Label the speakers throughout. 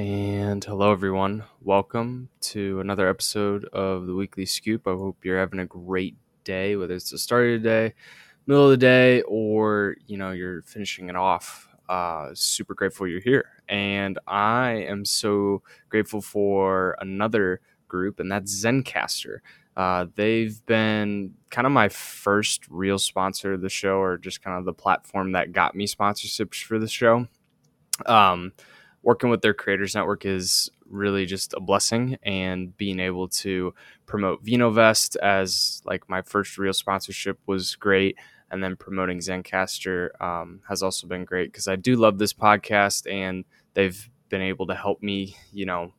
Speaker 1: And hello, everyone. Welcome to another episode of the Weekly Scoop. I hope you're having a great day, whether it's the start of the day, middle of the day, or you know you're finishing it off. Uh, super grateful you're here, and I am so grateful for another group, and that's Zencastr. Uh, they've been kind of my first real sponsor of the show, or just kind of the platform that got me sponsorships for the show. Um, working with their creators network is really just a blessing and being able to promote vinovest as like my first real sponsorship was great and then promoting Zencastr um, has also been great because i do love this podcast and they've been able to help me you know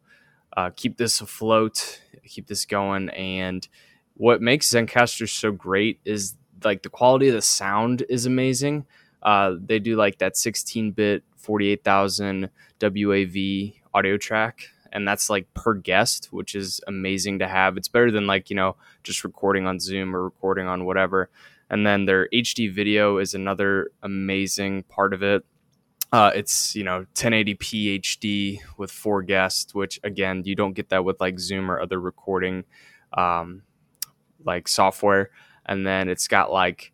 Speaker 1: uh, keep this afloat keep this going and what makes Zencastr so great is like the quality of the sound is amazing uh, they do like that 16 bit 48,000 WAV audio track. And that's like per guest, which is amazing to have. It's better than like, you know, just recording on Zoom or recording on whatever. And then their HD video is another amazing part of it. Uh, it's you know 1080p HD with four guests, which again you don't get that with like Zoom or other recording um, like software. And then it's got like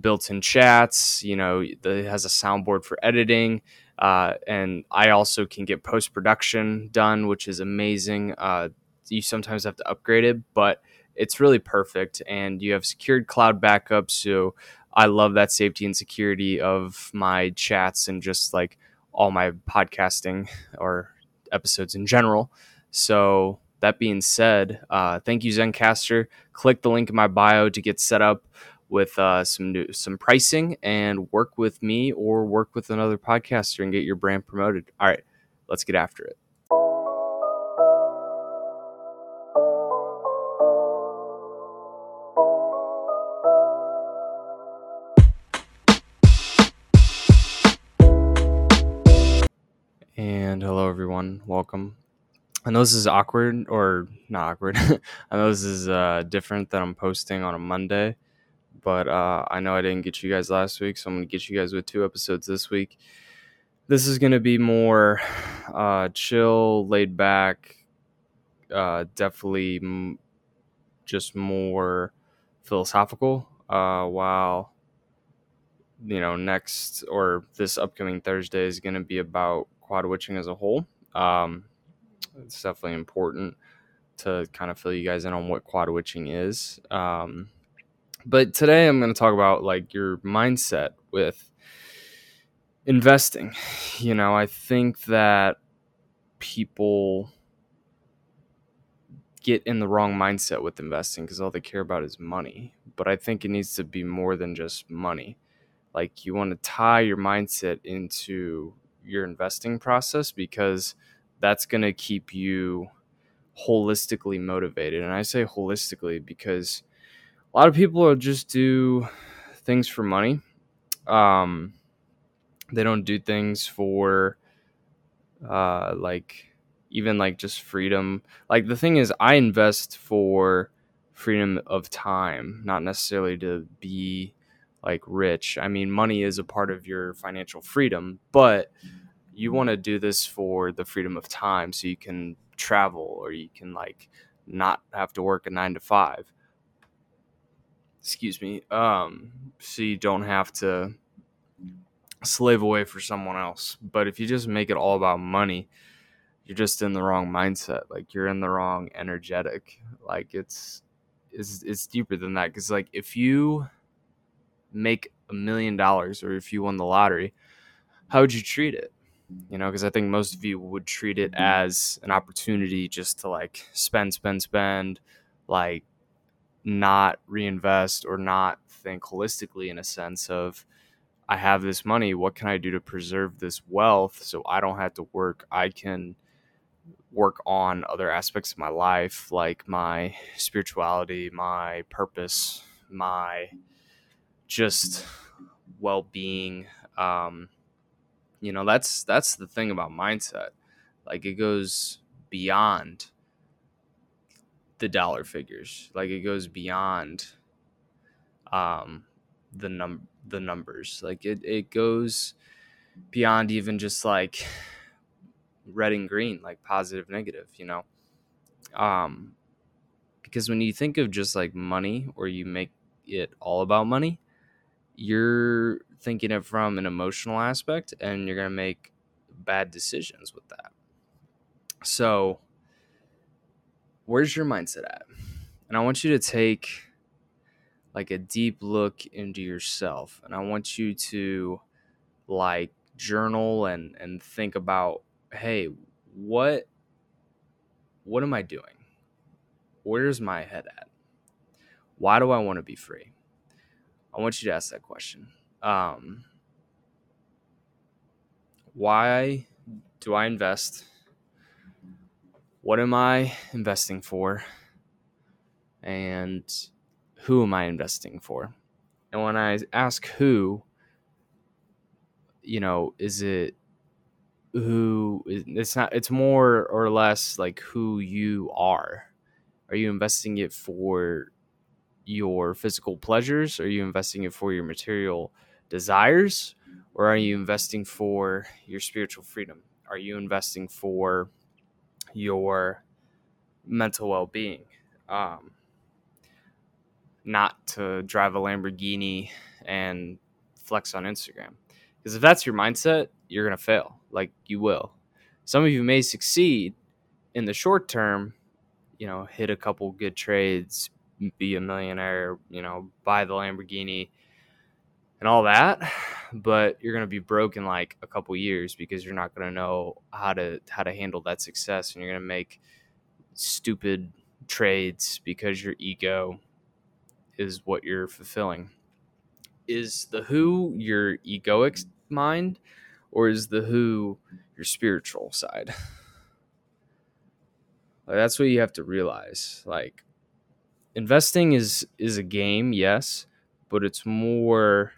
Speaker 1: built-in chats. You know, it has a soundboard for editing. Uh, and I also can get post production done, which is amazing. Uh, you sometimes have to upgrade it, but it's really perfect. And you have secured cloud backup. So I love that safety and security of my chats and just like all my podcasting or episodes in general. So that being said, uh, thank you, Zencastr. Click the link in my bio to get set up with uh, some new, some pricing and work with me or work with another podcaster and get your brand promoted. All right, let's get after it. And hello, everyone. Welcome. I know this is awkward or not awkward. I know this is uh, different that I'm posting on a Monday but uh, I know I didn't get you guys last week, so I'm going to get you guys with two episodes this week. This is going to be more uh, chill, laid back, uh, definitely m- just more philosophical. Uh, while you know, next or this upcoming Thursday is going to be about quad witching as a whole. Um, it's definitely important to kind of fill you guys in on what quad witching is. Um, but today I'm going to talk about like your mindset with investing. You know, I think that people get in the wrong mindset with investing because all they care about is money. But I think it needs to be more than just money. Like you want to tie your mindset into your investing process because that's going to keep you holistically motivated. And I say holistically because a lot of people just do things for money. Um, they don't do things for uh, like even like just freedom. Like the thing is, I invest for freedom of time, not necessarily to be like rich. I mean, money is a part of your financial freedom, but you want to do this for the freedom of time so you can travel or you can like not have to work a nine to five excuse me, um, so you don't have to slave away for someone else. But if you just make it all about money, you're just in the wrong mindset. Like you're in the wrong energetic. Like it's it's it's deeper than that. Because like if you make a million dollars or if you won the lottery, how would you treat it? You know, because I think most of you would treat it as an opportunity just to like spend, spend, spend, like not reinvest or not think holistically in a sense of I have this money, what can I do to preserve this wealth so I don't have to work? I can work on other aspects of my life like my spirituality, my purpose, my just well-being um you know that's that's the thing about mindset like it goes beyond the dollar figures. Like it goes beyond um the num the numbers. Like it, it goes beyond even just like red and green, like positive, negative, you know? Um, because when you think of just like money or you make it all about money, you're thinking it from an emotional aspect and you're going to make bad decisions with that. So, where's your mindset at? And I want you to take like a deep look into yourself and I want you to like journal and and think about hey, what what am I doing? Where's my head at? Why do I want to be free? I want you to ask that question. Um, why do I invest? What am I investing for? And who am I investing for? And when I ask who, you know, is it who it's not it's more or less like who you are are you investing it for your physical pleasures? Are you investing it for your material desires? Or are you investing for your spiritual freedom? Are you investing for your mental well being? Um, not to drive a Lamborghini and flex on Instagram. Because if that's your mindset, you're going to fail. Like you will. Some of you may succeed in the short term, you know, hit a couple good trades, be a millionaire, you know, buy the Lamborghini and all that, but you're going to be broke in like a couple years because you're not going to know how to how to handle that success and you're going to make stupid trades because your ego is what you're fulfilling. Is the who your egoic mind or is the who your spiritual side? Like, that's what you have to realize. Like investing is is a game, yes, but it's more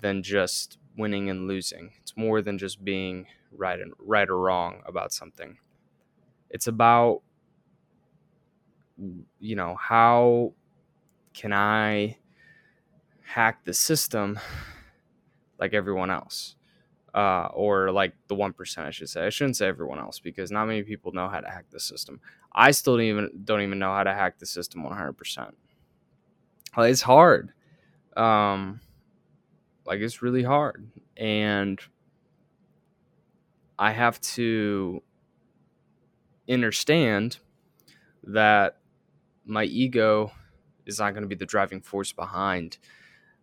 Speaker 1: than just winning and losing. It's more than just being right and right or wrong about something. It's about you know, how can I hack the system like everyone else? uh, or like the one percent, I should say. I shouldn't say everyone else because not many people know how to hack the system. I still don't even don't even know how to hack the system one hundred percent. It's hard, um, like it's really hard, and I have to understand that my ego is not going to be the driving force behind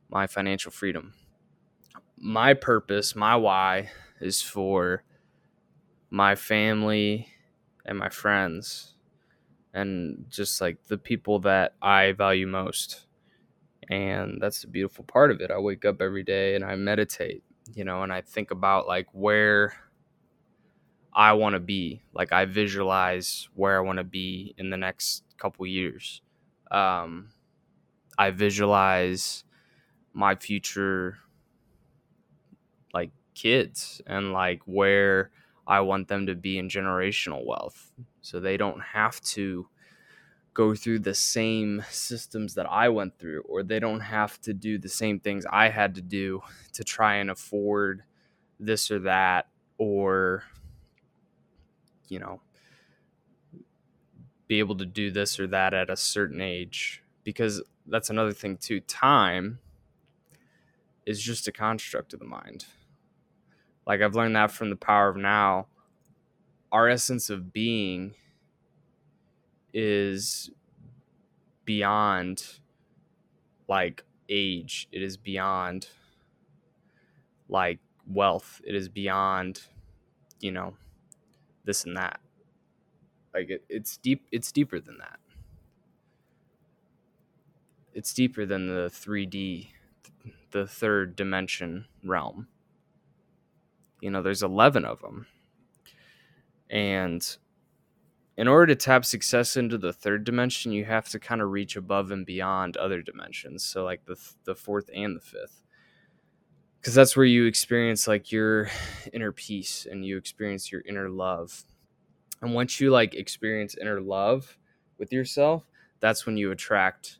Speaker 1: my financial freedom my purpose, my why is for my family and my friends and just like the people that I value most. And that's the beautiful part of it. I wake up every day and I meditate, you know, and I think about like where I want to be. Like I visualize where I want to be in the next couple years. Um, I visualize my future like kids and like where I want them to be in generational wealth. So they don't have to go through the same systems that I went through, or they don't have to do the same things I had to do to try and afford this or that, or, you know, be able to do this or that at a certain age. Because that's another thing, too. Time is just a construct of the mind. Like I've learned that from the power of now. Our essence of being is beyond like age. It is beyond like wealth. It is beyond, you know, this and that. Like it, it's deep it's deeper than that. It's deeper than the 3D the third dimension realm you know there's 11 of them and in order to tap success into the third dimension you have to kind of reach above and beyond other dimensions so like the the fourth and the fifth. Because that's where you experience like your inner peace and you experience your inner love. And once you like experience inner love with yourself that's when you attract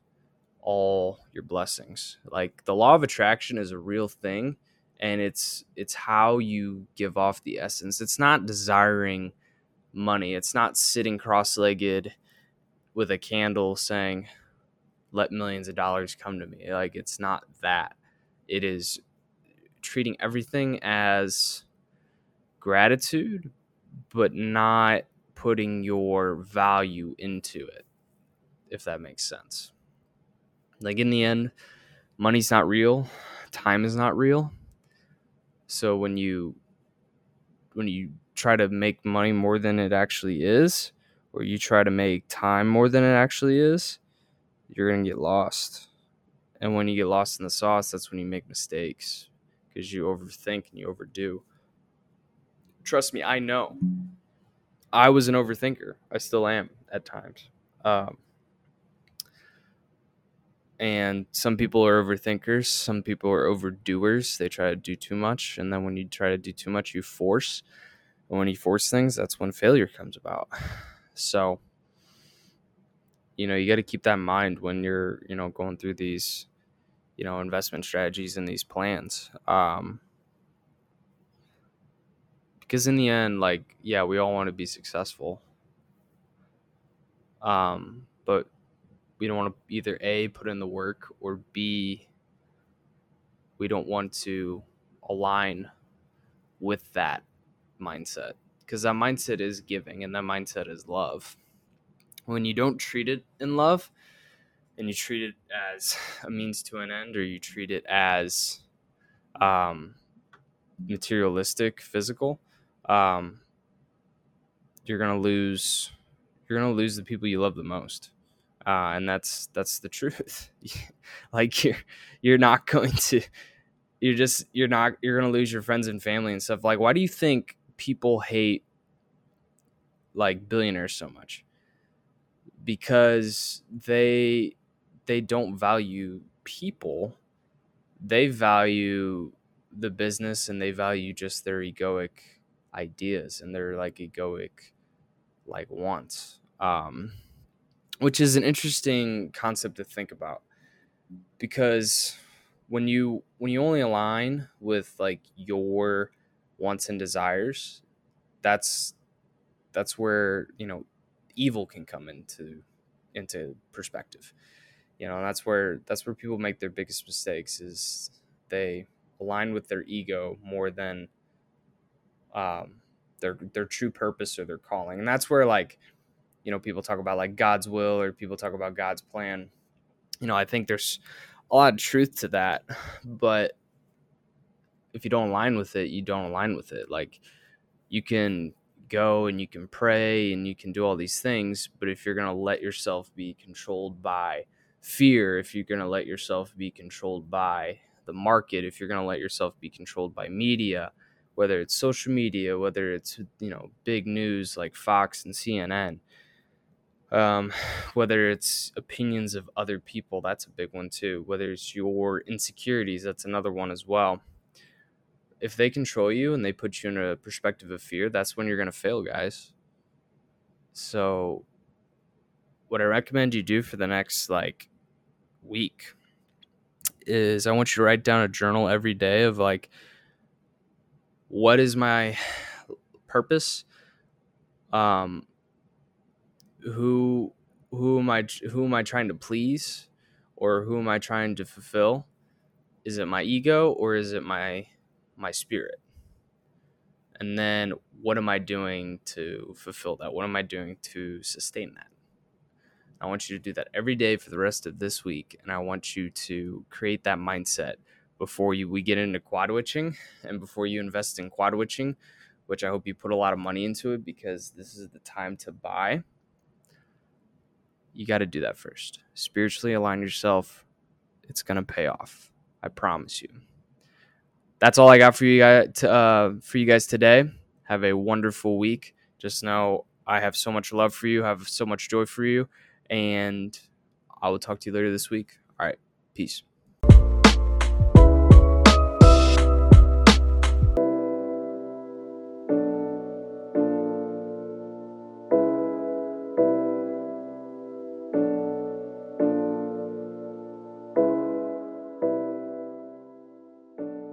Speaker 1: all your blessings. Like the law of attraction is a real thing and it's it's how you give off the essence. It's not desiring money. It's not sitting cross-legged with a candle saying let millions of dollars come to me. Like it's not that. It is treating everything as gratitude but not putting your value into it if that makes sense. Like in the end money's not real time is not real. So when you when you try to make money more than it actually is, or you try to make time more than it actually is, you're going to get lost. And when you get lost in the sauce, that's when you make mistakes because you overthink and you overdo. Trust me, I know. I was an overthinker. I still am at times. Um, and some people are overthinkers some people are overdoers they try to do too much and then when you try to do too much you force and when you force things that's when failure comes about. So you know you got to keep that in mind when you're you know going through these you know investment strategies and these plans. Um because in the end like yeah we all want to be successful. Um but we don't want to either a put in the work or b we don't want to align with that mindset because that mindset is giving and that mindset is love when you don't treat it in love and you treat it as a means to an end or you treat it as um, materialistic physical um, you're gonna lose you're gonna lose the people you love the most uh, and that's that's the truth. like you're you're not going to you're just you're not you're gonna lose your friends and family and stuff. Like, why do you think people hate like billionaires so much? Because they they don't value people. They value the business and they value just their egoic ideas and their like egoic like wants. Um which is an interesting concept to think about because when you when you only align with like your wants and desires that's that's where you know evil can come into into perspective. You know that's where that's where people make their biggest mistakes is they align with their ego more than um their their true purpose or their calling. And that's where like you know people talk about like god's will or people talk about god's plan. You know i think there's a lot of truth to that but if you don't align with it you don't align with it. Like you can go and you can pray and you can do all these things but if you're going to let yourself be controlled by fear if you're going to let yourself be controlled by the market if you're going to let yourself be controlled by media whether it's social media whether it's you know big news like fox and cnn um, whether it's opinions of other people that's a big one too. Whether it's your insecurities that's another one as well if they control you and they put you in a perspective of fear that's when you're going to fail guys so what i recommend you do for the next like week is i want you to write down a journal every day of like what is my purpose um who who am I who am I trying to please or who am I trying to fulfill? Is it my ego or is it my my spirit? And then what am I doing to fulfill that? What am I doing to sustain that? I want you to do that every day for the rest of this week and I want you to create that mindset before you we get into quad witching and before you invest in quad witching, which I hope you put a lot of money into it because this is the time to buy you got to do that first. Spiritually align yourself. It's going to pay off. I promise you. That's all I got for you guys to, uh, for you guys today. Have a wonderful week. Just know I have so much love for you, have so much joy for you, and I will talk to you later this week. All right. Peace.